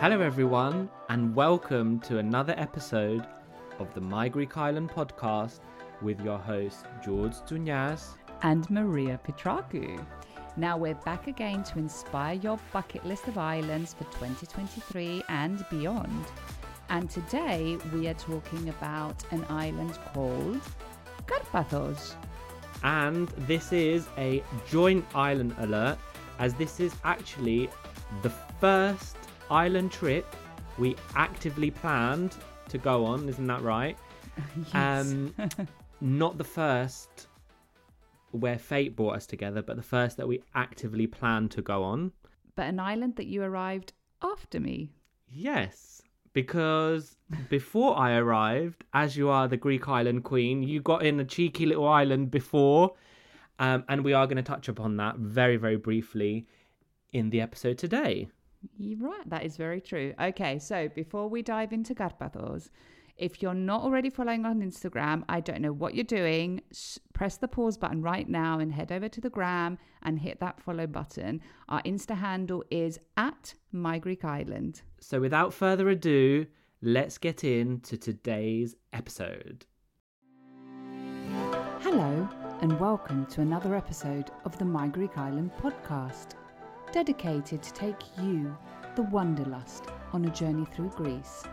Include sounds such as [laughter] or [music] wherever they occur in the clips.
Hello, everyone, and welcome to another episode of the My Greek Island podcast with your hosts, George Dunyas. and Maria Petraku. Now we're back again to inspire your bucket list of islands for 2023 and beyond. And today we are talking about an island called Karpathos. And this is a joint island alert, as this is actually the first island trip we actively planned to go on, isn't that right? [laughs] Um, not the first where fate brought us together, but the first that we actively planned to go on. but an island that you arrived after me. Yes, because before I arrived, as you are the Greek island queen, you got in a cheeky little island before, um, and we are going to touch upon that very, very briefly in the episode today. You're right, that is very true. Okay, so before we dive into Karpathos, if you're not already following on Instagram, I don't know what you're doing. Press the pause button right now and head over to the gram and hit that follow button. Our Insta handle is at My Greek Island. So, without further ado, let's get into today's episode. Hello, and welcome to another episode of the My Greek Island podcast, dedicated to take you, the wanderlust, on a journey through Greece.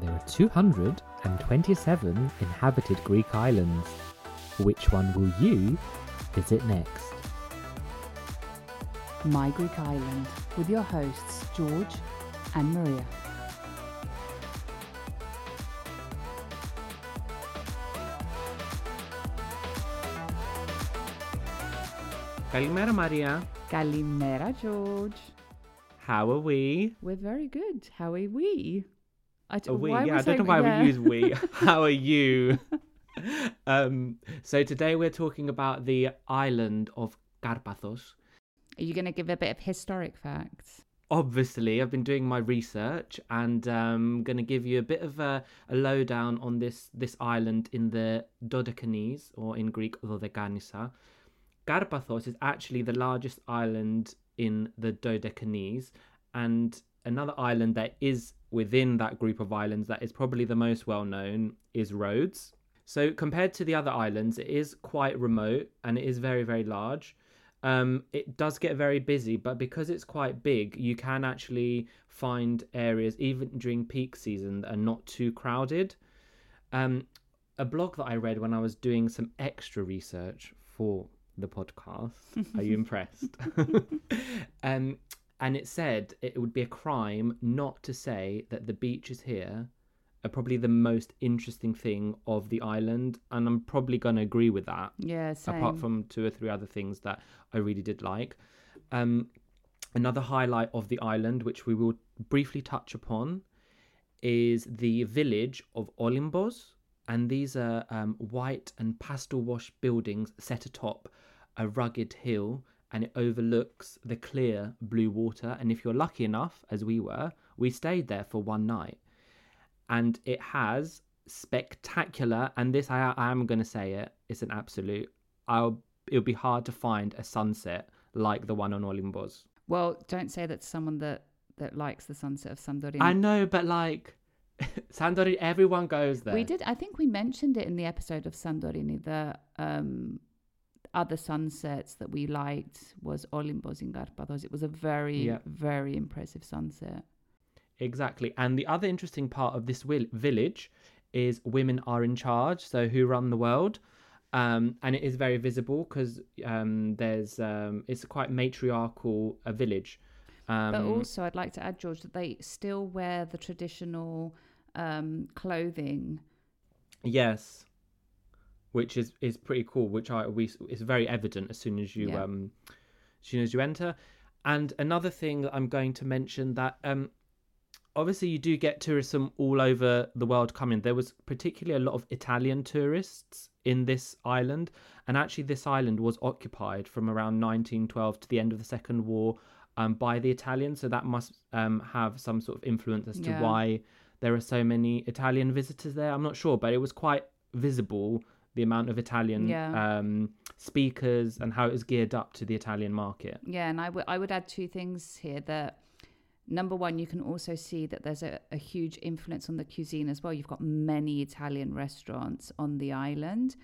There are 227 inhabited Greek islands. Which one will you visit next? My Greek Island with your hosts George and Maria. Kalimera Maria, Kalimera, George. how are we? We're very good. How are we? I d- we? why Yeah, I don't know why yeah. we use we. [laughs] How are you? um, so today we're talking about the island of Karpathos. Are you going to give a bit of historic facts? Obviously, I've been doing my research and um, going to give you a bit of a, a lowdown on this this island in the Dodecanese, or in Greek, Dodekanisa. Karpathos is actually the largest island in the Dodecanese, and another island that is within that group of islands that is probably the most well known is Rhodes. So compared to the other islands, it is quite remote and it is very very large. Um, it does get very busy, but because it's quite big, you can actually find areas even during peak season that are not too crowded. Um, a blog that I read when I was doing some extra research for the podcast. [laughs] Are you impressed? [laughs] um, and it said it would be a crime not to say that the beaches here are probably the most interesting thing of the island, and I'm probably going to agree with that. Yeah, same. Apart from two or three other things that I really did like. Um, another highlight of the island, which we will briefly touch upon, is the village of Olimbos. And these are um, white and pastel wash buildings set atop a rugged hill. and it overlooks the clear blue water. And if you're lucky enough, as we were, we stayed there for one night. And it has spectacular, and this I, I am going to say it, it's an absolute. I'll, it'll be hard to find a sunset like the one on Olimbos. Well, don't say that to someone that that likes the sunset of Santorini. I know, but like [laughs] Santorini, everyone goes there. We did. I think we mentioned it in the episode of Santorini. The um, other sunsets that we liked was Olympos in Karpathos. It was a very, Yeah. very impressive sunset. Exactly. And the other interesting part of this will- village is women are in charge, so who run the world. Um, and it is very visible because um, there's um, it's a quite matriarchal uh, village. Um, But also, I'd like to add, George, that they still wear the traditional um, clothing. yes, which is is pretty cool. Which I we is very evident as soon as you Yeah. um as soon as you enter. And another thing that I'm going to mention that um obviously you do get tourism all over the world coming. There was particularly a lot of Italian tourists in this island, and actually this island was occupied from around 1912 to the end of the Second War um, by the Italians. So that must um, have some sort of influence as to Yeah. why there are so many Italian visitors there. I'm not sure, but it was quite visible the amount of Italian Yeah. um, speakers and how it was geared up to the Italian market. Yeah, and I would I would add two things here that number one, you can also see that there's a, a huge influence on the cuisine as well. You've got many Italian restaurants on the island.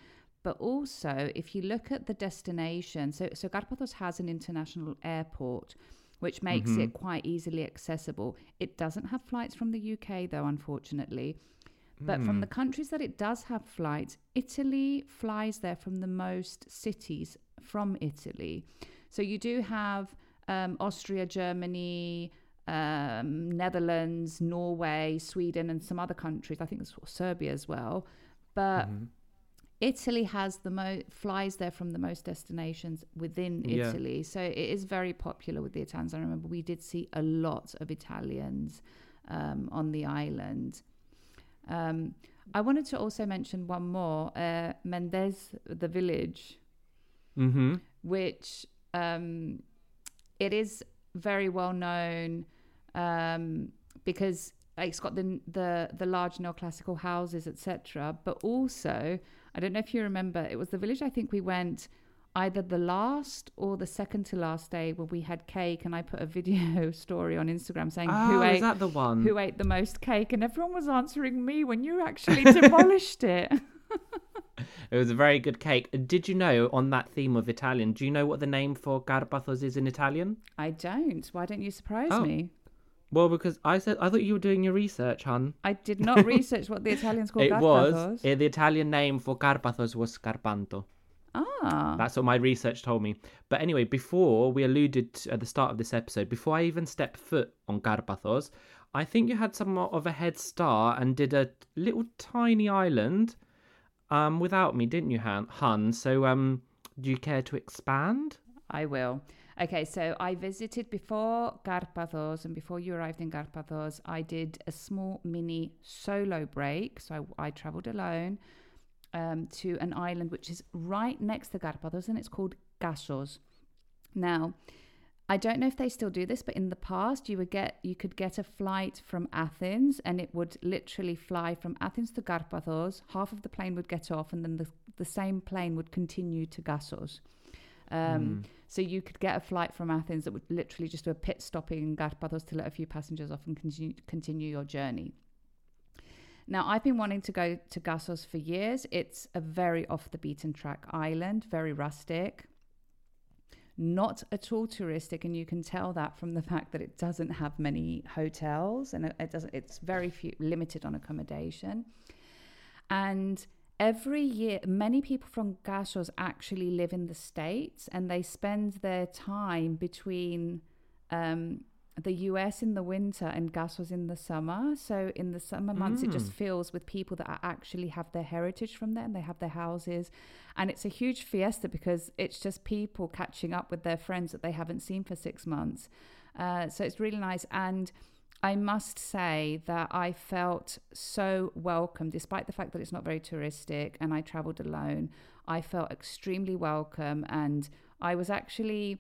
But also, if you look at the destination, so, so Karpathos has an international airport, which makes it quite easily accessible. It doesn't have flights from the UK, though, unfortunately. But from the countries that it does have flights, Italy flies there from the most cities from Italy. So you do have um, Austria, Germany, um, Netherlands, Norway, Sweden, and some other countries. I think it's Serbia as well. But Italy has the most flies there from the most destinations within Yeah. Italy. So it is very popular with the Italians. I remember we did see a lot of Italians um, on the island. Um, I wanted to also mention one more, uh, Menetes, the village, Mm-hmm. which um, it is very well known um, because it's got the the the large neoclassical houses, etc. But also, I don't know if you remember, it was the village. I think we went either the last or the second to last day where we had cake, and I put a video [laughs] story on Instagram saying Oh, who ate that the one? who ate the most cake, and everyone was answering me when you actually demolished it. [laughs] It was a very good cake. Did you know, on that theme of Italian, do you know what the name for Karpathos is in Italian? I don't. Why don't you surprise Oh. me? Well, because I said I thought you were doing your research, hun. I did [laughs] not research what the Italians call it Karpathos. was eh, the Italian name for Karpathos was Scarpanto. Ah, That's what my research told me. But anyway, before we alluded to, at the start of this episode, before I even stepped foot on Karpathos, I think you had somewhat of a head start and did a little tiny island um, without me, didn't you, Han? Hun? So, um, do you care to expand? I will. Okay, so I visited before Karpathos, and before you arrived in Karpathos, I did a small mini solo break. So I, I traveled alone um, to an island which is right next to Karpathos, and it's called Kasos. Now, I don't know if they still do this, but in the past, you would get you could get a flight from Athens, and it would literally fly from Athens to Karpathos. Half of the plane would get off, and then the the same plane would continue to Kasos. Um, So you could get a flight from Athens that would literally just do a pit stopping in Karpathos to let a few passengers off and continue continue your journey. Now, I've been wanting to go to Kasos for years. It's a very off the beaten track island, very rustic, not at all touristic, and you can tell that from the [laughs] fact that it doesn't have many hotels and it doesn't. It's very few, limited on accommodation, and every year, many people from Kasos actually live in the States and they spend their time between um, the US in the winter and Kasos in the summer. So in the summer months, it just fills with people that are actually have their heritage from there and they have their houses. And it's a huge fiesta because it's just people catching up with their friends that they haven't seen for six months. Uh, so it's really nice. And I must say that I felt so welcome, despite the fact that it's not very touristic and I traveled alone. I felt extremely welcome, and I was actually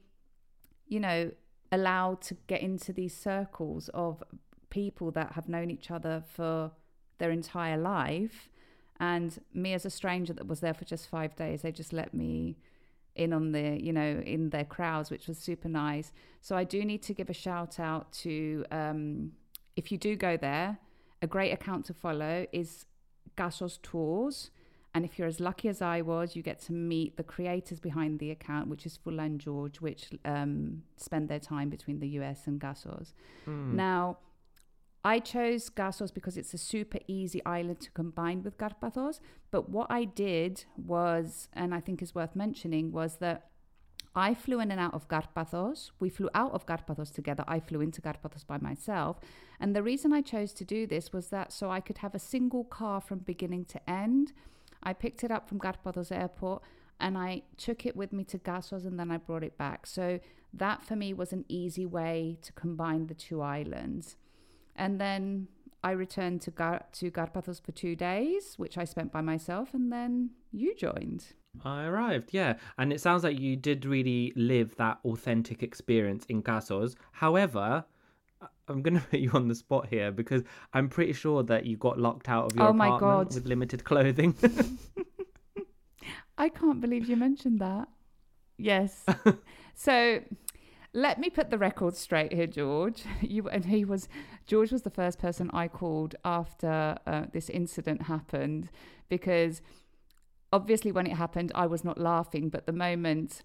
you know, allowed to get into these circles of people that have known each other for their entire life. And me as a stranger that was there for just five days, they just let me in on the, you know, in their crowds, which was super nice. So I do need to give a shout out to, um, if you do go there, a great account to follow is Kasos Tours. And if you're as lucky as I was, you get to meet the creators behind the account, which is Fulla and George, which um, spend their time between the US and Kasos. Now, I chose Kasos because it's a super easy island to combine with Karpathos. But what I did was, and I think is worth mentioning, was that I flew in and out of Karpathos. We flew out of Karpathos together. I flew into Karpathos by myself. And the reason I chose to do this was that so I could have a single car from beginning to end. I picked it up from Karpathos airport and I took it with me to Kasos and then I brought it back. So that for me was an easy way to combine the two islands. And then I returned to Gar- to Karpathos for two days, which I spent by myself, and then you joined. I arrived, yeah. And it sounds like you did really live that authentic experience in Kasos. However, I'm going [laughs] to put you on the spot here because I'm pretty sure that you got locked out of your Oh my apartment God. with limited clothing. [laughs] I can't believe you mentioned that. Yes. [laughs] so let me put the record straight here, George. You and he was George was the first person I called after uh, this incident happened because obviously when it happened I was not laughing, but the moment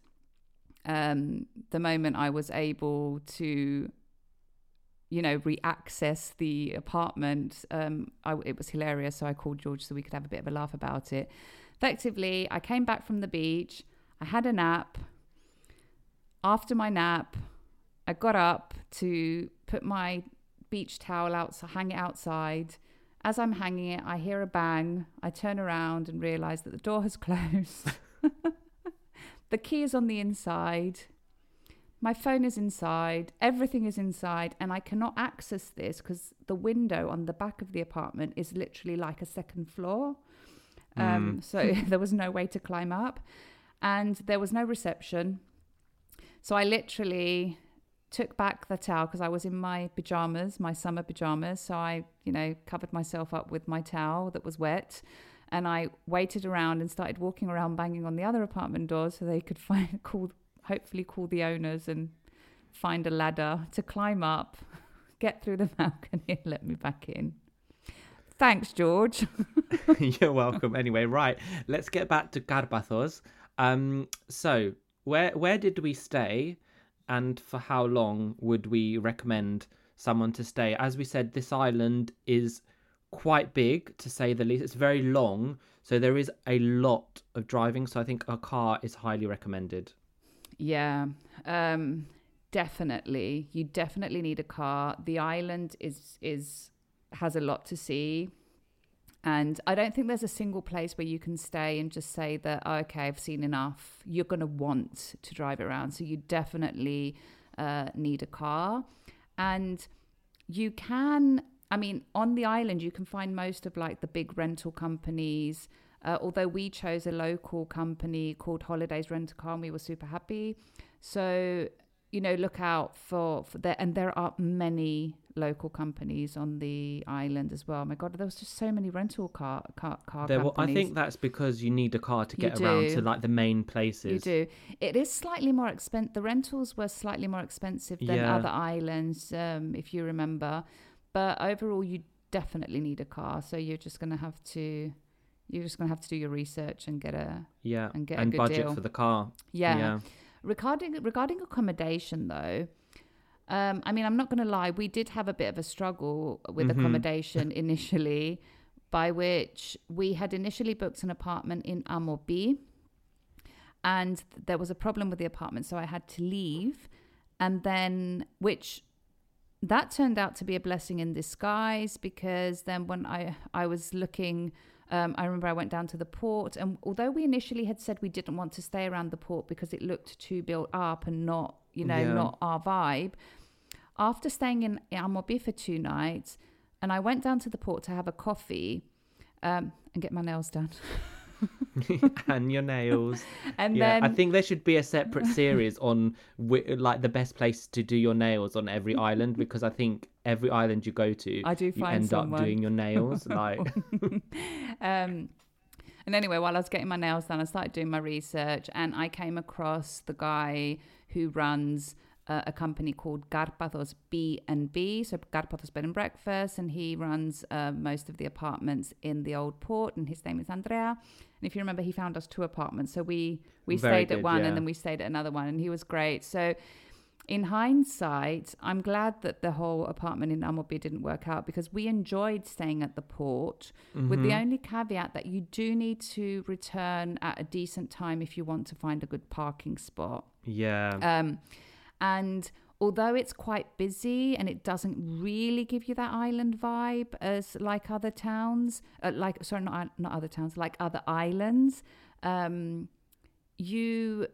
um, the moment I was able to you know re-access the apartment um, I, it was hilarious so i called george so we could have a bit of a laugh about it. Effectively i came back from the beach i had a nap. After my nap i got up to put my beach towel out hang it outside. As i'm hanging it i hear a bang. I turn around and realize that the door has [laughs] closed. [laughs] The key is on the inside my phone is inside, everything is inside, and I cannot access this because the window on the back of the apartment is literally like a second floor. Um, so [laughs] there was no way to climb up, and there was no reception. So I literally took back the towel because I was in my pajamas, my summer pajamas. So I, you know, covered myself up with my towel that was wet. And I waited around and started walking around, banging on the other apartment doors so they could [laughs] find, call, hopefully call the owners and find a ladder to climb up, [laughs] get through the [laughs] balcony and let me back in. Thanks, George. [laughs] You're welcome. Anyway, right, let's get back to Karpathos. Um, so where where did we stay, and for how long would we recommend someone to stay? As we said, this island is quite big to say the least. It's very long, so there is a lot of driving. So I think a car is highly recommended. Yeah, um, definitely. You definitely need a car. The island is is has a lot to see, and I don't think there's a single place where you can stay and just say that oh, okay, I've seen enough. You're going to want to drive around, so you definitely uh, need a car, and you can. I mean, on the island, you can find most of like the big rental companies. Uh, although we chose a local company called Holidays Rent a Car, and we were super happy. So you know, look out for, for there, and there are many local companies on the island as well. my God, there was just so many rental car car, car There, will, I think that's because you need a car to get around to like the main places. You do. It is slightly more expensive. The rentals were slightly more expensive than Yeah. other islands, um, if you remember. But overall, you definitely need a car. So you're just going to have to, you're just going to have to do your research and get a, Yeah, And get a good budget deal. for the car. yeah. yeah. Regarding regarding accommodation, though, um, I mean, I'm not going to lie. We did have a bit of a struggle with Mhm. accommodation [laughs] initially, by which we had initially booked an apartment in Amoopi, and there was a problem with the apartment, so I had to leave, and then which that turned out to be a blessing in disguise because then when I I was looking. Um, I remember I went down to the port, and although we initially had said we didn't want to stay around the port because it looked too built up and not, you know, Yeah. not our vibe, after staying in Amoopi for two nights, and I went down to the port to have a coffee um, and get my nails done. [laughs] [laughs] and your nails. [laughs] And yeah, then I think there should be a separate series on wi- like the best place to do your nails on every island because I think every island you go to, I do you find end someone. up doing your nails. [laughs] like, um, and anyway, while I was getting my nails done, I started doing my research, and I came across the guy who runs uh, a company called Karpathos B and B, so Karpathos Bed and Breakfast, and he runs uh, most of the apartments in the old port, and his name is Andrea. And if you remember, he found us two apartments, so we we Very stayed at one, yeah. and then we stayed at another one, and he was great. So in hindsight, I'm glad that the whole apartment in Amoopi didn't work out because we enjoyed staying at the port with the only caveat that you do need to return at a decent time if you want to find a good parking spot. yeah, Um, and although it's quite busy and it doesn't really give you that island vibe as like other towns, uh, like sorry, not not other towns, like other islands, um, you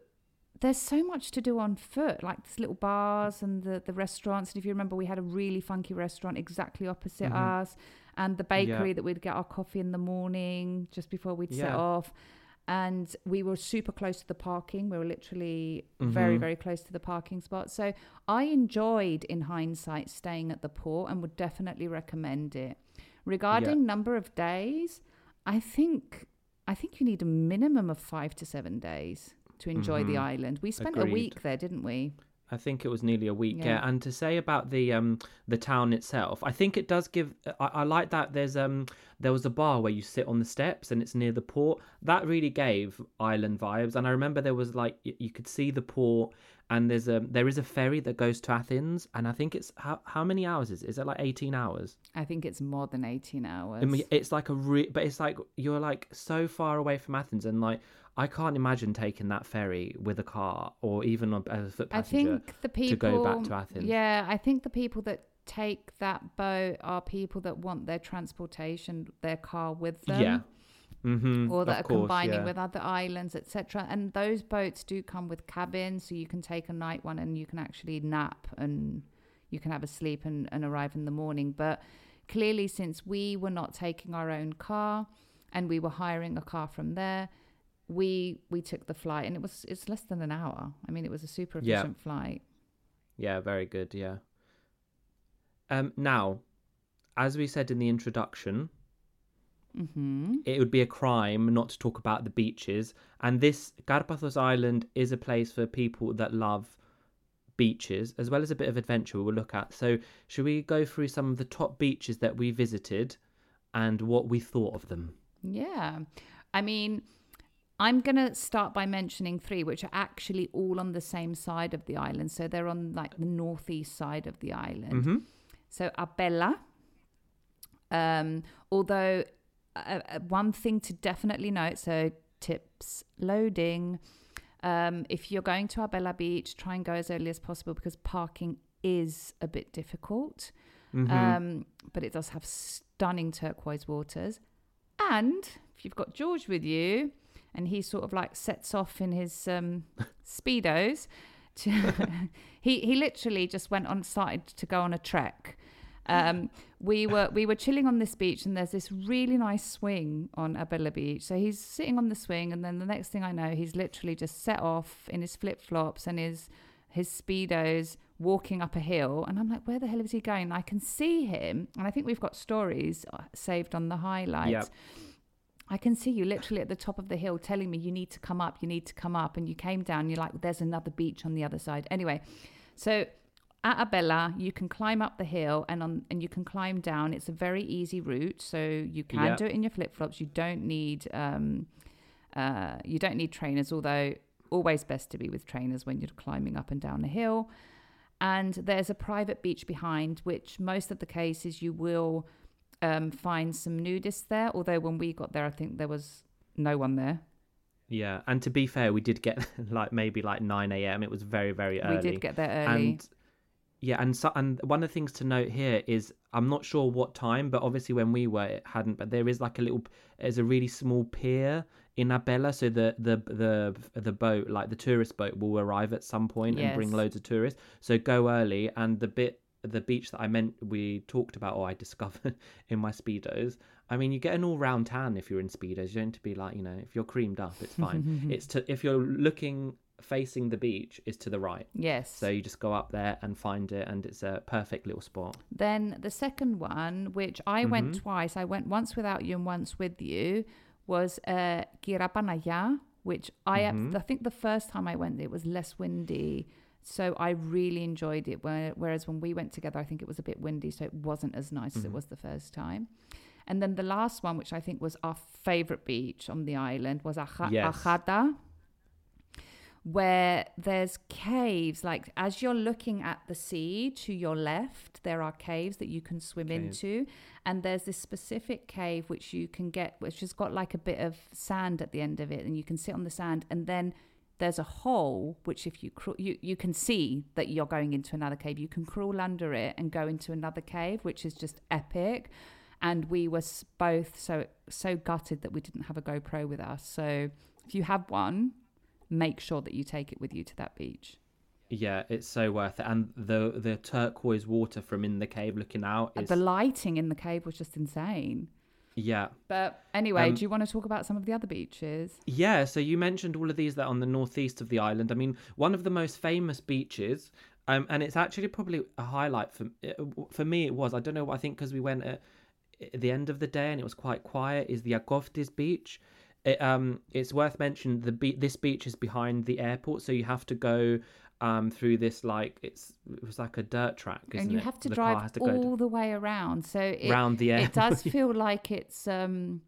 there's so much to do on foot, like these little bars and the the restaurants. And if you remember, we had a really funky restaurant exactly opposite us, and the bakery Yeah. that we'd get our coffee in the morning just before we'd set off. And we were super close to the parking. We were literally very, Mhm. very close to the parking spot. So I enjoyed, in hindsight, staying at the port and would definitely recommend it. Regarding number of days, I think I think you need a minimum of five to seven days to enjoy the Mhm. island. We spent a week there, didn't we? I think it was nearly a week. Yeah. Yeah. and to say about the um the town itself, I think it does give. I, I like that. There's um there was a bar where you sit on the steps and it's near the port. That really gave island vibes. And I remember there was like y- you could see the port, and there's a there is a ferry that goes to Athens, and I think it's how how many hours is it? Is it like eighteen hours? I think it's more than 18 hours. I mean, it's like a re- but it's like you're like so far away from Athens, and like I can't imagine taking that ferry with a car or even as a foot I passenger. think the people to go back to Athens. Yeah, I think the people that take that boat are people that want their transportation, their car with them. Yeah. Mm-hmm. Or that are course, combining yeah. with other islands, etc. And those boats do come with cabins, so you can take a night one and you can actually nap and you can have a sleep and, and arrive in the morning. But clearly, since we were not taking our own car and we were hiring a car from there, we we took the flight and it was it's less than an hour. I mean, it was a super Yeah. efficient flight. Yeah, very good. Yeah. Um. Now, as we said in the introduction, hmm it would be a crime not to talk about the beaches, and this Karpathos Island is a place for people that love beaches as well as a bit of adventure. We'll look at. So, should we go through some of the top beaches that we visited and what we thought of them? Yeah. I mean, I'm going to start by mentioning three, which are actually all on the same side of the island. So they're on like the northeast side of the island. Mm-hmm. So Apella. Um, although, uh, one thing to definitely note so tips loading. Um, if you're going to Apella Beach, try and go as early as possible because parking is a bit difficult. Mm-hmm. Um, but it does have stunning turquoise waters. And if you've got George with you, and he sort of like sets off in his um, [laughs] speedos, to [laughs] he he literally just went on started to go on a trek. Um, we were we were chilling on this beach, and there's this really nice swing on Apella Beach. So he's sitting on the swing, and then the next thing I know, he's literally just set off in his flip flops and his his speedos walking up a hill and i'm like where the hell is he going i can see him and i think we've got stories uh, saved on the highlights Yep. I can see you literally at the top of the hill telling me you need to come up, you need to come up, and you came down. You're like, there's another beach on the other side. Anyway, so at Apella, you can climb up the hill and on and you can climb down. It's a very easy route, so you can do it in your flip flops. You don't need um, uh, you don't need trainers, although always best to be with trainers when you're climbing up and down the hill. And there's a private beach behind, which most of the cases you will um, find some nudists there. Although when we got there, I think there was no one there. Yeah, and to be fair, we did get [laughs] like maybe like nine a.m. It was very very early. We did get there early. And yeah, and so and one of the things to note here is I'm not sure what time, but obviously when we were it hadn't. But there is like a little, there's a really small pier in Apella, so the the the the boat, like the tourist boat, will arrive at some point and bring loads of tourists. So go early, and the bit the beach that I meant we talked about or I discovered [laughs] in my speedos I mean, you get an all-round tan if you're in speedos. You don't need to be like, you know, if you're creamed up, it's fine. [laughs] it's to if you're looking facing the beach, is to the right. Yes. So you just go up there and find it, and it's a perfect little spot. Then the second one, which I went Mm-hmm. twice, I went once without you and once with you, was uh, Kyra Panagia, which I Mm-hmm. I think the first time I went, it was less windy. So I really enjoyed it. Whereas when we went together, I think it was a bit windy, so it wasn't as nice Mm-hmm. as it was the first time. And then the last one, which I think was our favorite beach on the island, was Aja- Yes. Achata where there's caves like as you're looking at the sea to your left there are caves that you can swim into. And there's this specific cave which you can get which has got like a bit of sand at the end of it and you can sit on the sand and then there's a hole which if you crawl you, you can see that you're going into another cave. You can crawl under it and go into another cave which is just epic. And we were both so so gutted that we didn't have a GoPro with us. So if you have one make sure that you take it with you to that beach. Yeah, it's so worth it. And the the turquoise water from in the cave looking out is The lighting in the cave was just insane. yeah. But anyway, Um, do you want to talk about some of the other beaches? Yeah, so you mentioned all of these that are on the northeast of the island. I mean, one of the most famous beaches, um, and it's actually probably a highlight for for me. It was. I don't know. I think because we went at, the end of the day and it was quite quiet. Is the Agoftis beach? It, um, it's worth mentioning the be- this beach is behind the airport, so you have to go um through this like it's it was like a dirt track, isn't and you it? have to The drive to all the way around. So it, Round the it does [laughs] feel like it's um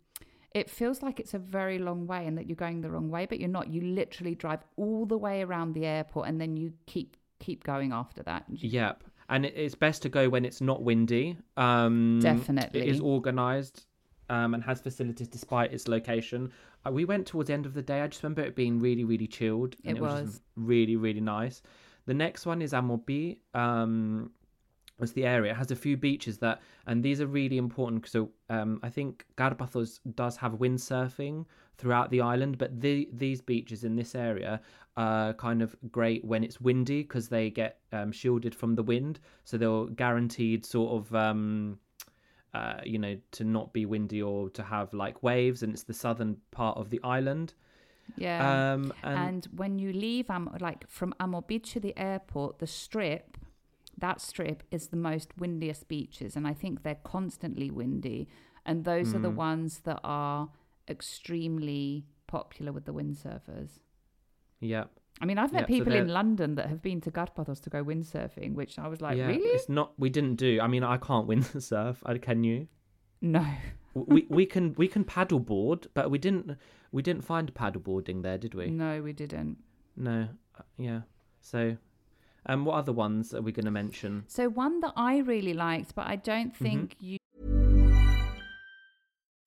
it feels like it's a very long way and that you're going the wrong way, but you're not. You literally drive all the way around the airport and then you keep keep going after that. Yep. And it's best to go when it's not windy. Um, Definitely. It is organised um, and has facilities despite its location. Uh, we went towards the end of the day. I just remember it being really, really chilled. And It it, was. was. really, really nice. The next one is Amoopi. Um, was the area. It has a few beaches that, and these are really important. So um, I think Karpathos does have windsurfing throughout the island, but the, these beaches in this area are kind of great when it's windy because they get um, shielded from the wind. So they're guaranteed sort of, um, uh, you know, to not be windy or to have like waves. And it's the southern part of the island. Yeah. Um, and, and when you leave Am- like from Amoopi to the airport, the strip, that strip is the most windiest beaches, and I think they're constantly windy, and those are the Mm. ones that are extremely popular with the windsurfers. yeah. I mean, I've met Yeah, so people in London that have been to Karpathos to go windsurfing, which I was like, yeah, really? It's not. We didn't do. I mean, I can't [laughs] windsurf. Can you? No. we we can we can paddleboard, but we didn't we didn't find paddleboarding there, did we? No, we didn't. No. Uh, Yeah. So, um, what other ones are we going to mention? So one that I really liked, but I don't Mm-hmm. think you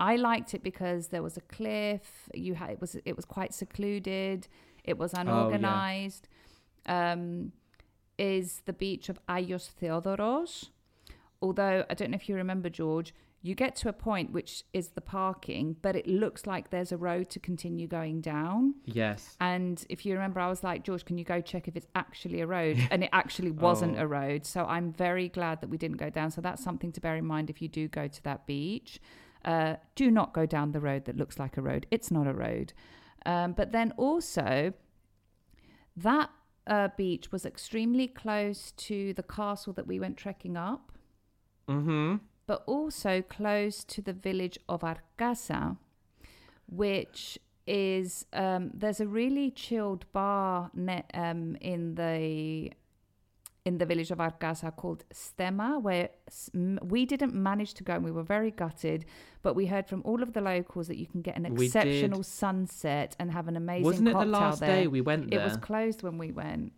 I liked it because there was a cliff you had it was it was quite secluded it was unorganized um is the beach of Ayos Theodoros although I don't know if you remember George you get to a point which is the parking but it looks like there's a road to continue going down Yes. and if you remember, I was like, George, can you go check if it's actually a road? [laughs] And it actually wasn't Oh. a road. So I'm very glad that we didn't go down. So that's something to bear in mind if you do go to that beach. Uh, do not go down the road that looks like a road. It's not a road. Um, but then also, that uh, beach was extremely close to the castle that we went trekking up, Mm-hmm. but also close to the village of Arkasa, which is um, there's a really chilled bar ne- um, in the in the village of Arkasa called Stema, where we didn't manage to go and we were very gutted, but we heard from all of the locals that you can get an exceptional sunset and have an amazing Wasn't it the last there. day we went It was closed when we went.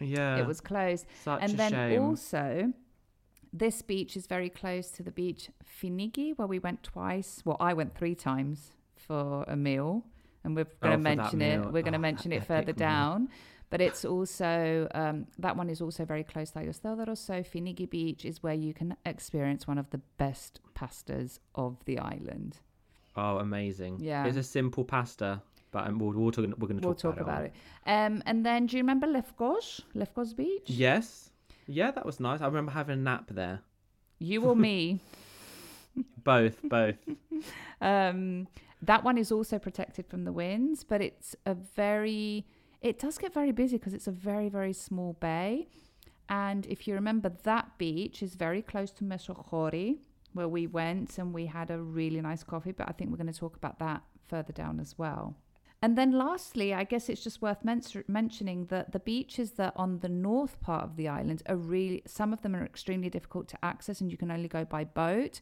Yeah. It was closed. Such and then shame. also, this beach is very close to the beach Finiki, where we went twice. Well, I went three times for a meal, and we're going Oh, to for mention it. meal. We're going to Oh, mention it [laughs] further meal. down. But it's also um, that one is also very close to Ayostel de Rosso. Finiki Beach is where you can experience one of the best pastas of the island. Oh, amazing. Yeah. It's a simple pasta, but um, we'll, we'll talk, we're going to We'll talk, talk about about, it. Um, and then, do you remember Lefkos? Lefkos Beach? Yes. Yeah, that was nice. I remember having a nap there. You or me? [laughs] Both, both. [laughs] Um, that one is also protected from the winds, but it's a very, it does get very busy because it's a very, very small bay. And if you remember, that beach is very close to Mesochori, where we went and we had a really nice coffee. But I think we're going to talk about that further down as well. And then lastly, I guess it's just worth men- mentioning that the beaches that on the north part of the island are really, some of them are extremely difficult to access and you can only go by boat.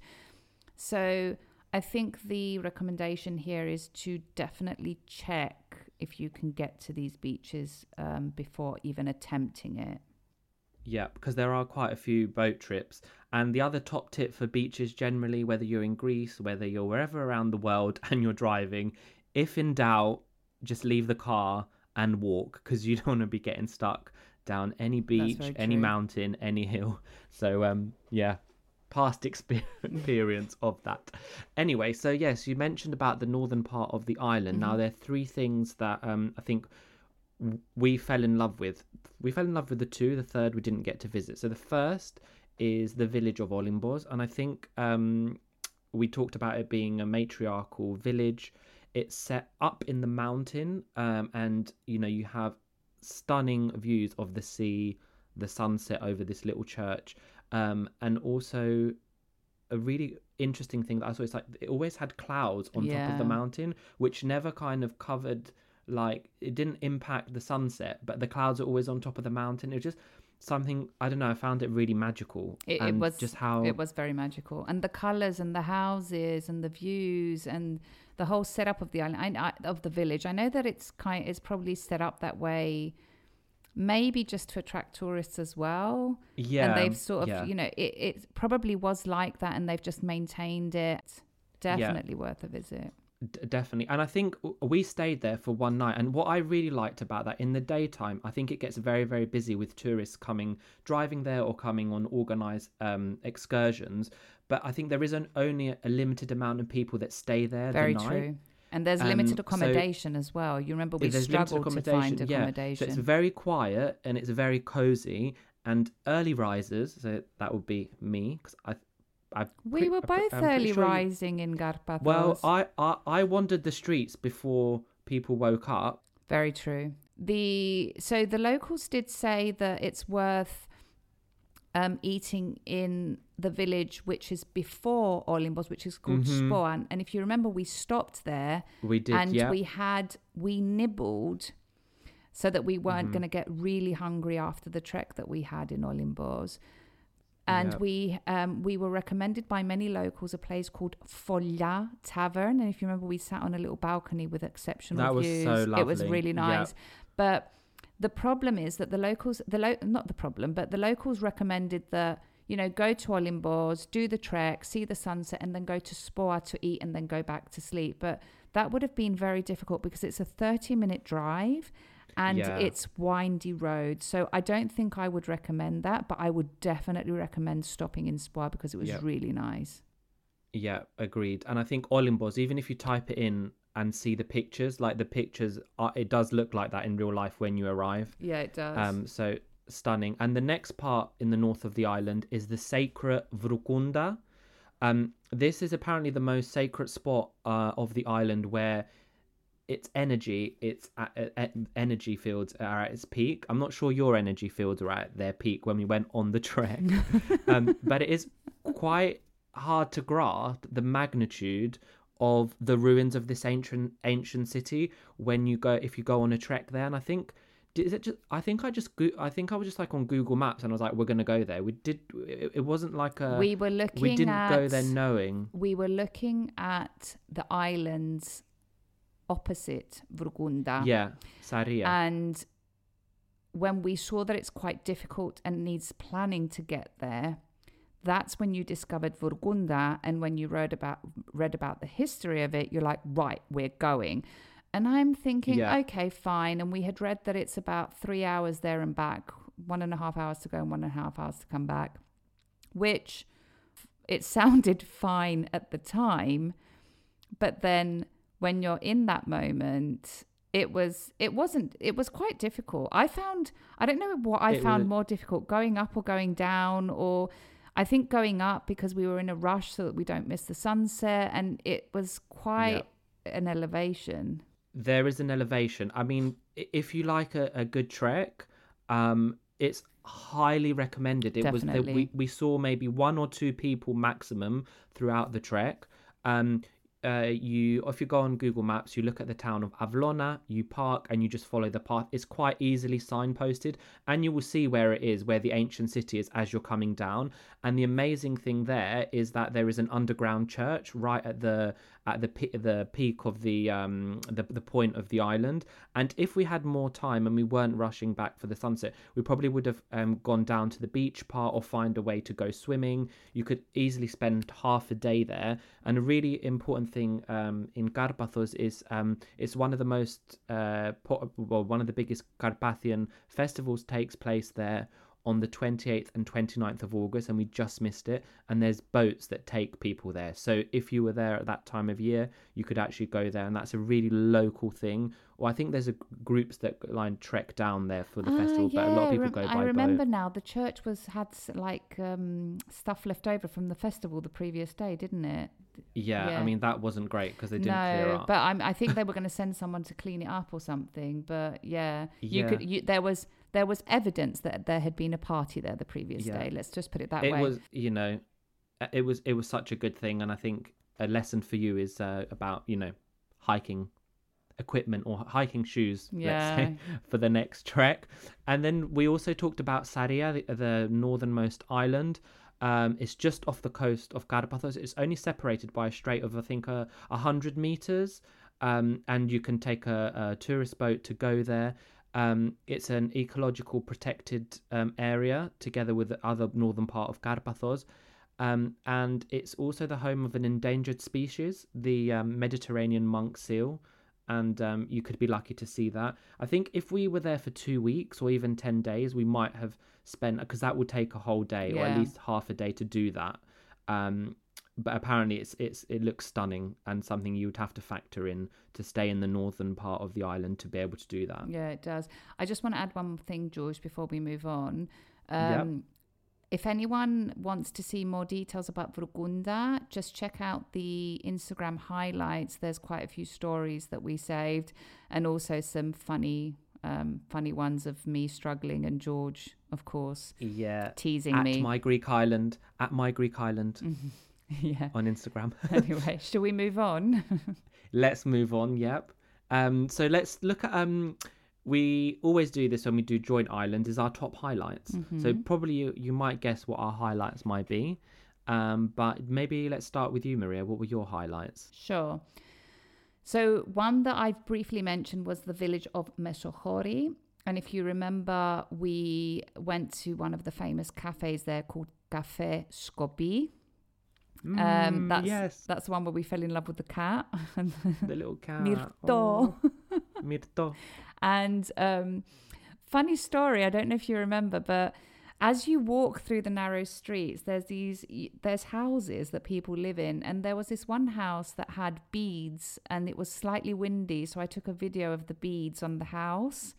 So I think the recommendation here is to definitely check if you can get to these beaches um, before even attempting it. Yeah, because there are quite a few boat trips. And the other top tip for beaches generally, whether you're in Greece, whether you're wherever around the world [laughs] and you're driving, if in doubt, just leave the car and walk because you [laughs] don't want to be getting stuck down any beach, any mountain, any hill. So, um, yeah, past [laughs] experience of that. Anyway, so yes, you mentioned about the northern part of the island. Now, there are three things that um, I think we fell in love with. We fell in love with the two. The third we didn't get to visit. So the first is the village of Olimbos, and I think um, we talked about it being a matriarchal village. It's set up in the mountain, um, and you know you have stunning views of the sea, the sunset over this little church, um, and also a really interesting thing that I saw is like it always had clouds on top of the mountain, which never kind of covered like it didn't impact the sunset, but the clouds are always on top of the mountain. It was just something I don't know. I found it really magical. It, it was just how it was very magical, and the colors and the houses and the views and the whole setup of the island I, I- of the village. I know that it's kind it's probably set up that way, maybe just to attract tourists as well. yeah, and they've sort of yeah. you know it, it probably was like that, and they've just maintained it. Definitely worth a visit. D- definitely and i think we stayed there for one night and what i really liked about that in the daytime i think it gets very very busy with tourists coming driving there or coming on organized um excursions but i think there is an, only a limited amount of people that stay there Very the night. true. And there's limited Um, so- accommodation as well. You remember we struggled to find yeah. accommodation. So it's very quiet and it's very cozy. And early risers, so that would be me, because I, I. we were both early rising in Karpathos. Well, I, I I wandered the streets before people woke up. Very true. The so the locals did say that it's worth um, eating in the village which is before Olimbos, which is called. Spoan. And if you remember, we stopped there We did, and yeah. we had we nibbled so that we weren't Mhm. going to get really hungry after the trek that we had in Olimbos. And Yep. we um, we were recommended by many locals a place called Foglia Tavern. And if you remember, we sat on a little balcony with exceptional That was views. so It was lovely. really Yep. nice. But the problem is that the locals, the lo- not the problem, but the locals recommended that you know go to Olimbos, do the trek, see the sunset, and then go to Spoa to eat, and then go back to sleep. But that would have been very difficult because it's a thirty-minute drive. And Yeah. it's windy road, so I don't think I would recommend that. But I would definitely recommend stopping in Spoa because it was really nice. Yeah, agreed. And I think Olimbos, even if you type it in and see the pictures, like the pictures, are, it does look like that in real life when you arrive. Yeah, it does. Um, so stunning. And the next part in the north of the island is the sacred Vroukounda. Um, this is apparently the most sacred spot uh, of the island where its energy, its uh, energy fields are at its peak. I'm not sure your energy fields are at their peak when we went on the trek, [laughs] um, but it is quite hard to grasp the magnitude of the ruins of this ancient ancient city when you go if you go on a trek there. And I think is it just i think i just go- i think i was just like on google maps and i was like we're gonna go there we did it, it wasn't like a we were looking we didn't at, go there knowing We were looking at the islands opposite Vroukounda. yeah saria And when we saw that it's quite difficult and needs planning to get there, that's when you discovered Vroukounda. And when you read about read about the history of it, you're like, right, we're going. And I'm thinking, Yeah. okay, fine. And we had read that it's about three hours there and back, one and a half hours to go and one and a half hours to come back, which it [laughs] sounded fine at the time. But then when you're in that moment, it was it wasn't it was quite difficult. I found I don't know what I It found was- more difficult going up or going down or I think going up because we were in a rush so that we don't miss the sunset and it was quite an elevation. There is an elevation i mean if you like a, a good trek um it's highly recommended it was that we, we saw maybe one or two people maximum throughout the trek um uh, you if you go on Google Maps, you look at the town of Avlona, you park and you just follow the path. It's quite easily signposted, and you will see where it is, where the ancient city is as you're coming down. And the amazing thing there is that there is an underground church right at the at the the peak of the um the the point of the island. And if we had more time and we weren't rushing back for the sunset, we probably would have um, gone down to the beach part or find a way to go swimming. You could easily spend half a day there. And a really important thing um, in Karpathos is um, it's one of the most uh, po- well one of the biggest Carpathian festivals takes place there on the 28th and 29th of August, and we just missed it. And there's boats that take people there. So if you were there at that time of year, you could actually go there, and that's a really local thing. Or I think there's a groups that line trek down there for the Ah, festival, but a lot of people rem- go I by remember boat. now the church was had like um, stuff left over from the festival the previous day, didn't it? Yeah, yeah. I mean that wasn't great because they didn't clear no, up. but I'm, I think they were going to send someone to clean it up or something. But yeah, you Yeah. could. You, there was there was evidence that there had been a party there the previous Yeah. day. Let's just put it that it way. It was you know uh, it was it was such a good thing and i think a lesson for you is uh, about you know hiking equipment or hiking shoes Yeah. say [laughs] for the next trek and then we also talked about saria the, the northernmost island um, it's just off the coast of Karpathos. It's only separated by a strait of, I think, a uh, hundred meters, um, and you can take a, a tourist boat to go there. Um, it's an ecological protected um, area together with the other northern part of Karpathos. Um, and it's also the home of an endangered species, the um, Mediterranean monk seal. And um, you could be lucky to see that. I think if we were there for two weeks or even 10 days, we might have spent, because that would take a whole day or at least half a day to do that. Um, but apparently it's it's it looks stunning and something you would have to factor in to stay in the northern part of the island to be able to do that. Yeah, it does. I just want to add one more thing, George, before we move on. Yep. Um, If anyone wants to see more details about Vroukounda, just check out the Instagram highlights. There's quite a few stories that we saved, and also some funny, um, funny ones of me struggling and George, of course, Yeah. teasing At me. my Greek island, at my Greek island [laughs] [laughs] yeah. on Instagram. [laughs] anyway, shall we move on? [laughs] let's move on. Yep. Um. So let's look at um. We always do this when we do joint island. Is our top highlights. So probably you you might guess what our highlights might be. Um. But maybe let's start with you, Maria. What were your highlights? Sure. So, one that I've briefly mentioned was the village of Mesochori. And if you remember, we went to one of the famous cafes there called Cafe Skopi. Um, Mm, that's yes. that's the one where we fell in love with the cat, [laughs] The little cat. Mirto. Oh, Mirto. [laughs] And um, funny story, I don't know if you remember, but as you walk through the narrow streets, there's these there's houses that people live in, and there was this one house that had beads, and it was slightly windy, so I took a video of the beads on the house.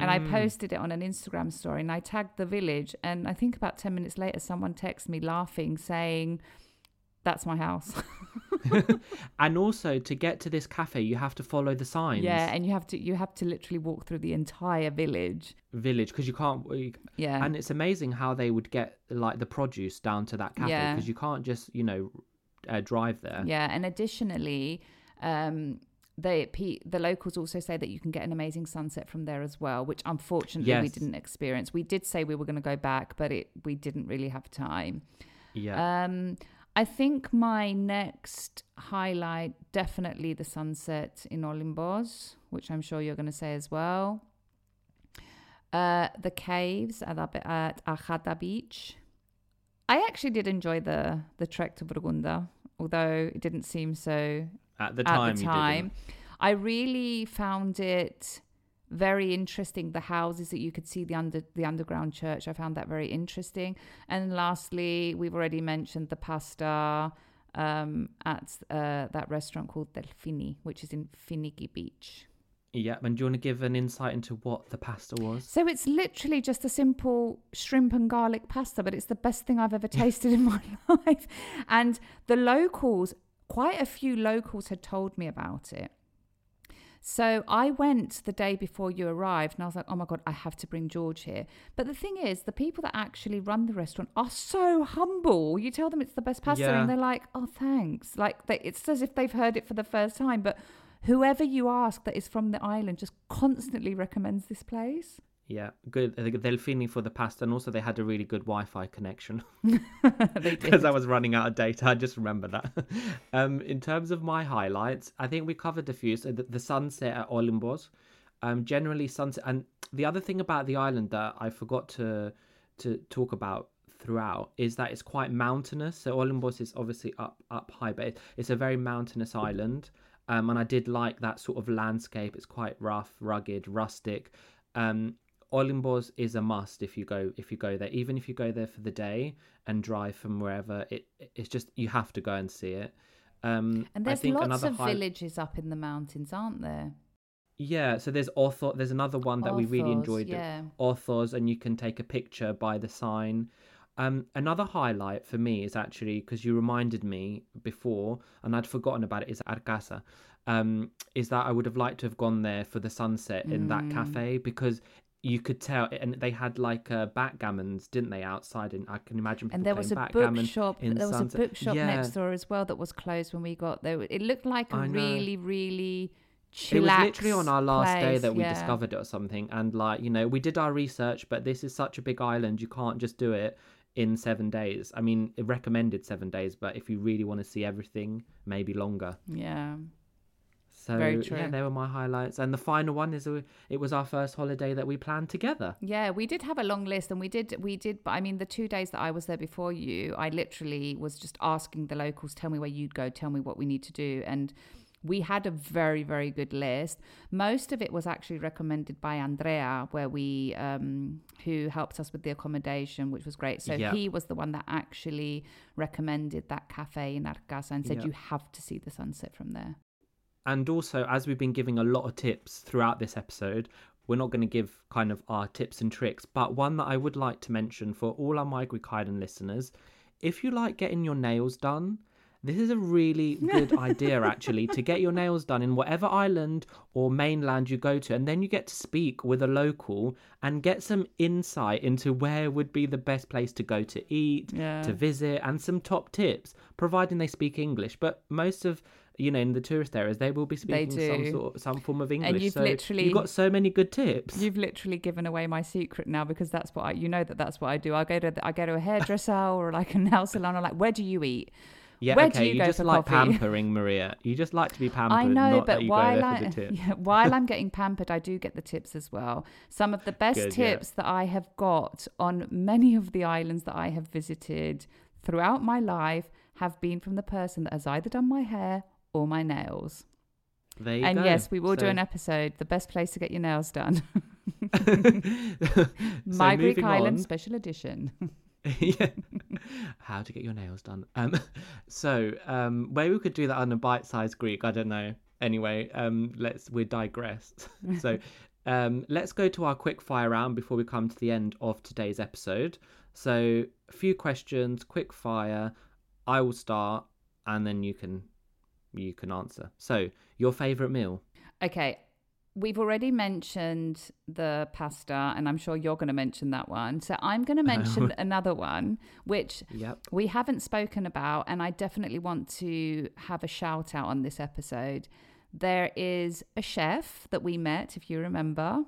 And I posted it on an Instagram story and I tagged the village. And I think about 10 minutes later, someone texted me laughing saying, That's my house. [laughs] and also to get to this cafe, you have to follow the signs. yeah, and you have to you have to literally walk through the entire village. village because you can't. you- Yeah. And it's amazing how they would get like the produce down to that cafe Yeah. because you can't just you know uh, drive there. Yeah, and additionally, um, they the locals also say that you can get an amazing sunset from there as well, which unfortunately we didn't experience. We did say we were going to go back, but it we didn't really have time. Yeah. Um, I think my next highlight definitely the sunset in Olimbos, which I'm sure you're going to say as well. Uh, the caves at, at Achata Beach. I actually did enjoy the the trek to Vroukounda, although it didn't seem so at the at time, the you time. didn't. I really found it very interesting. The houses that you could see the under the underground church, I found that very interesting. And lastly, we've already mentioned the pasta um, at uh, that restaurant called Delfini, which is in Finiki Beach. Yeah. And do you want to give an insight into what the pasta was? So it's literally just a simple shrimp and garlic pasta, but it's the best thing I've ever [laughs] tasted in my [laughs] life. And the locals, quite a few locals had told me about it. So I went the day before you arrived and I was like, oh my God, I have to bring George here. But the thing is, the people that actually run the restaurant are so humble. You tell them it's the best pasta Yeah. and they're like, oh, thanks. Like, they, it's as if they've heard it for the first time. But whoever you ask that is from the island just constantly recommends this place. Yeah, good. uh, Delfini for the pasta, and also they had a really good Wi-Fi connection [laughs] they because. I was running out of data. I just remember that. [laughs] um, in terms of my highlights, I think we covered a few. So the, the sunset at Olimbos, um, generally sunset, and the other thing about the island that I forgot to to talk about throughout is that it's quite mountainous. So Olimbos is obviously up up high, but it, it's a very mountainous island. Um, and I did like that sort of landscape. It's quite rough, rugged, rustic. Um, Olimbos is a must if you go if you go there. Even if you go there for the day and drive from wherever, it it's just you have to go and see it. Um, And I there's think lots another of high- villages up in the mountains, aren't there? Yeah, so there's Orthos. There's another one that we really enjoyed. yeah. Orthos, and you can take a picture by the sign. Um, another highlight for me is actually because you reminded me before, and I'd forgotten about it. Is Arkasa, um, is that I would have liked to have gone there for the sunset in that Mm. cafe because you could tell, and they had like uh, backgammons, didn't they, outside? And I can imagine people And there was a bookshop. There was sunset. a bookshop yeah. next door as well that was closed when we got there. It looked like a really, really. It was literally on our last day that we yeah. discovered it or something. And like, you know, we did our research, but this is such a big island, you can't just do it in seven days. I mean, it recommended seven days, but if you really want to see everything, maybe longer. Yeah. So Very yeah, true. they were my highlights. And the final one is it was our first holiday that we planned together. Yeah, we did have a long list and we did we did but I mean the two days that I was there before you, I literally was just asking the locals, tell me where you'd go, tell me what we need to do and we had a very, very good list. Most of it was actually recommended by Andrea, where we, um, who helped us with the accommodation, which was great. So Yeah. he was the one that actually recommended that cafe in Arkasa and said Yeah. you have to see the sunset from there. And also, as we've been giving a lot of tips throughout this episode, we're not going to give kind of our tips and tricks, but one that I would like to mention for all our Island listeners if you like getting your nails done, this is a really [laughs] good idea actually to get your nails done in whatever island or mainland you go to, and then you get to speak with a local and get some insight into where would be the best place to go to eat, Yeah. to visit, and some top tips, providing they speak English. But most of you know, in the tourist areas, they will be speaking some sort, some form of English. And you've so literally- you've got so many good tips. You've literally given away my secret now because that's what I, you know that that's what I do. I go to I go to a hairdresser [laughs] or like a nail salon. or like, where do you eat? yeah, where okay. do you you just like coffee? pampering, Maria. You just like to be [laughs] pampered. I know, but while I for the tips. [laughs] yeah, while I'm getting pampered, I do get the tips as well. Some of the best Good, yeah. tips that I have got on many of the islands that I have visited throughout my life have been from the person that has either done my hair or my nails. There you and go. yes, we will do an episode. The best place to get your nails done. [laughs] So my Greek Island on- special edition. [laughs] yeah. How to get your nails done. Um, [laughs] so um, maybe we could do that on a bite-sized Greek. I don't know. Anyway, um, let's we digress. so um, let's go to our quick fire round before we come to the end of today's episode. So a few questions, quick fire. I will start. and then you can you can answer. So, your favorite meal? Okay, we've already mentioned the pasta, and I'm sure you're going to mention that one. So I'm going to mention [laughs] another one, which Yep. we haven't spoken about, and I definitely want to have a shout out on this episode. There is a chef that we met, if you remember,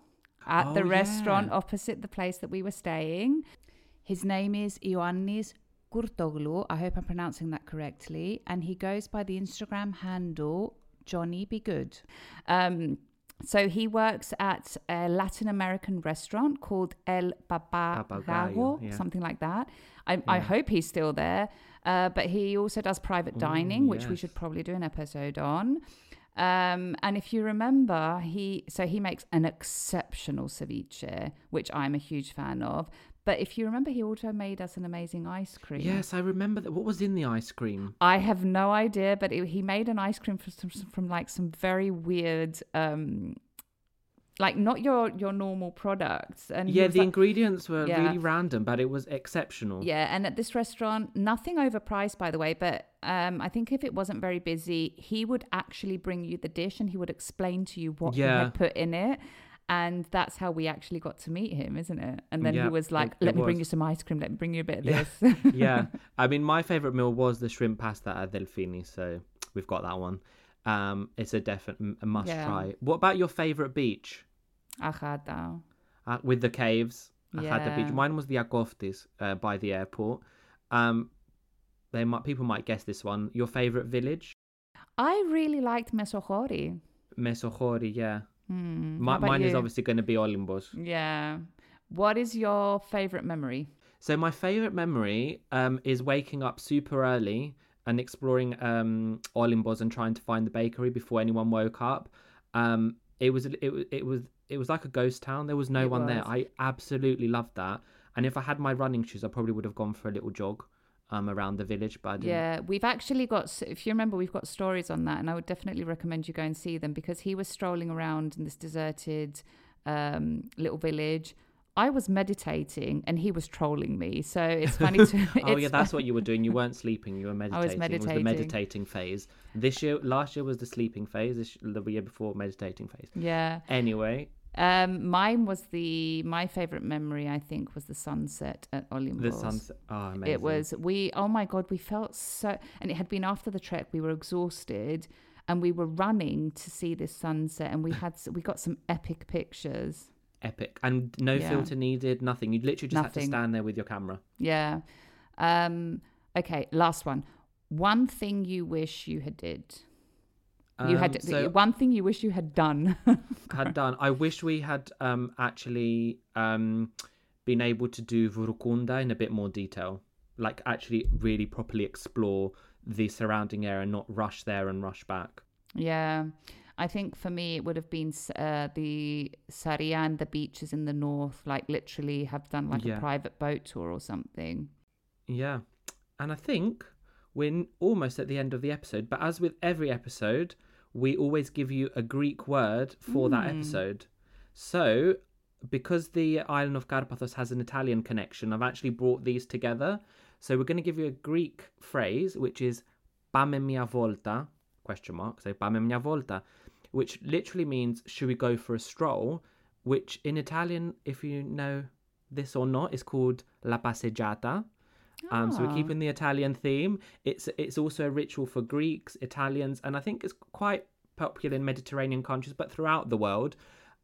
at Oh, the restaurant opposite the place that we were staying. His name is Ioannis Kurtoglu. I hope I'm pronouncing that correctly. And he goes by the Instagram handle Johnny Be Good. Um, so he works at a Latin American restaurant called El Papagayo, yeah. something like that. I, I hope he's still there. Uh, but he also does private dining, which we should probably do an episode on. Um, and if you remember, he so he makes an exceptional ceviche, which I'm a huge fan of. But if you remember, he also made us an amazing ice cream. Yes, I remember that. What was in the ice cream? I have no idea, but it, he made an ice cream from, some, from like some very weird, um, like not your your normal products. And Yeah, the like- ingredients were Yeah. really random, but it was exceptional. Yeah, and at this restaurant, nothing overpriced, by the way. But um, I think if it wasn't very busy, he would actually bring you the dish and he would explain to you what he had put in it. And that's how we actually got to meet him, isn't it? And then Yeah, he was like, it- "Let it me bring you some ice cream. Let me bring you a bit of Yeah. this." [laughs] [laughs] yeah. I mean, my favorite meal was the shrimp pasta at Delfini, so we've got that one. Um, it's a definite a must Yeah. try. What about your favorite beach? Achata. Uh, with the caves. The beach. Yeah. Mine was the Agoftis uh, by the airport. Um, they might people might guess this one. Your favorite village? I really liked Mesohori. Mesohori, yeah. How about mine is obviously going to be Olimbos. Yeah. What is your favorite memory? So my favorite memory um, is waking up super early and exploring um, Olimbos and trying to find the bakery before anyone woke up. Um, it was it was it was it was like a ghost town. There was no It one there. I absolutely loved that. And if I had my running shoes, I probably would have gone for a little jog um, around the village. But I. Yeah, we've actually got, if you remember, we've got stories on that, and I would definitely recommend you go and see them because he was strolling around in this deserted um, little village. I was meditating and he was trolling me. So it's funny to. [laughs] oh [laughs] it's yeah, that's what you were doing. You weren't sleeping. You were meditating. It was meditating. the meditating phase. This year, last year was the sleeping phase. This the year before meditating phase. Yeah. Anyway, Um, mine was the, my favorite memory, I think, was the sunset at Olimbos. the sunset. Oh, amazing. It was we. Oh my god, we felt so, and it had been after the trek. We were exhausted, and we were running to see this sunset, and we [laughs] had we got some epic pictures. epic and no Yeah. filter needed. Nothing. You literally just had to stand there with your camera. Yeah. Um. Okay. Last one. One thing you wish you had did. You had Um, so one thing you wish you had done. [laughs] had done. I wish we had um actually um been able to do Vroukounda in a bit more detail. Like actually really properly explore the surrounding area, not rush there and rush back. Yeah, I think for me it would have been uh, the Saria and the beaches in the north, like literally have done like Yeah. a private boat tour or something. Yeah. And I think we're almost at the end of the episode, but as with every episode, we always give you a Greek word for that hmm. episode. So, because the island of Karpathos has an Italian connection, I've actually brought these together. So, we're going to give you a Greek phrase, which is "Pame mia volta?" question mark. So, "Pame mia volta," which literally means "Should we go for a stroll?" Which in Italian, if you know this or not, is called "la passeggiata." Um, so we're Ah. keeping the Italian theme. It's it's also a ritual for Greeks, Italians, and I think it's quite popular in Mediterranean countries, but throughout the world.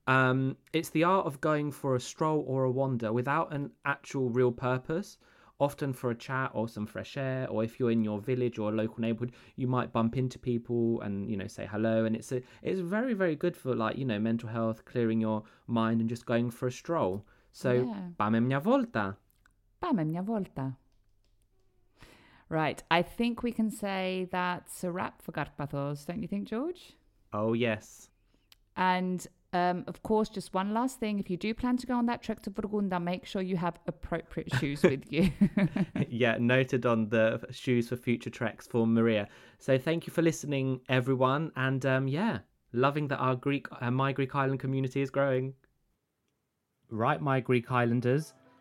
Um, it's the art of going for a stroll or a wander without an actual real purpose. Often for a chat or some fresh air, or if you're in your village or a local neighborhood, you might bump into people and you know say hello. And it's a, it's very very good for like you know mental health, clearing your mind, and just going for a stroll. So, Yeah. pame mia volta. Pame mia volta. Right, I think we can say that's a wrap for Karpathos, don't you think, George? Oh yes. And um, of course, just one last thing: if you do plan to go on that trek to Vroukounda, make sure you have appropriate shoes with you. [laughs] [laughs] yeah, noted on the shoes for future treks for Maria. So thank you for listening, everyone, and um, yeah, loving that our Greek, uh, my Greek island community is growing. Right, my Greek islanders.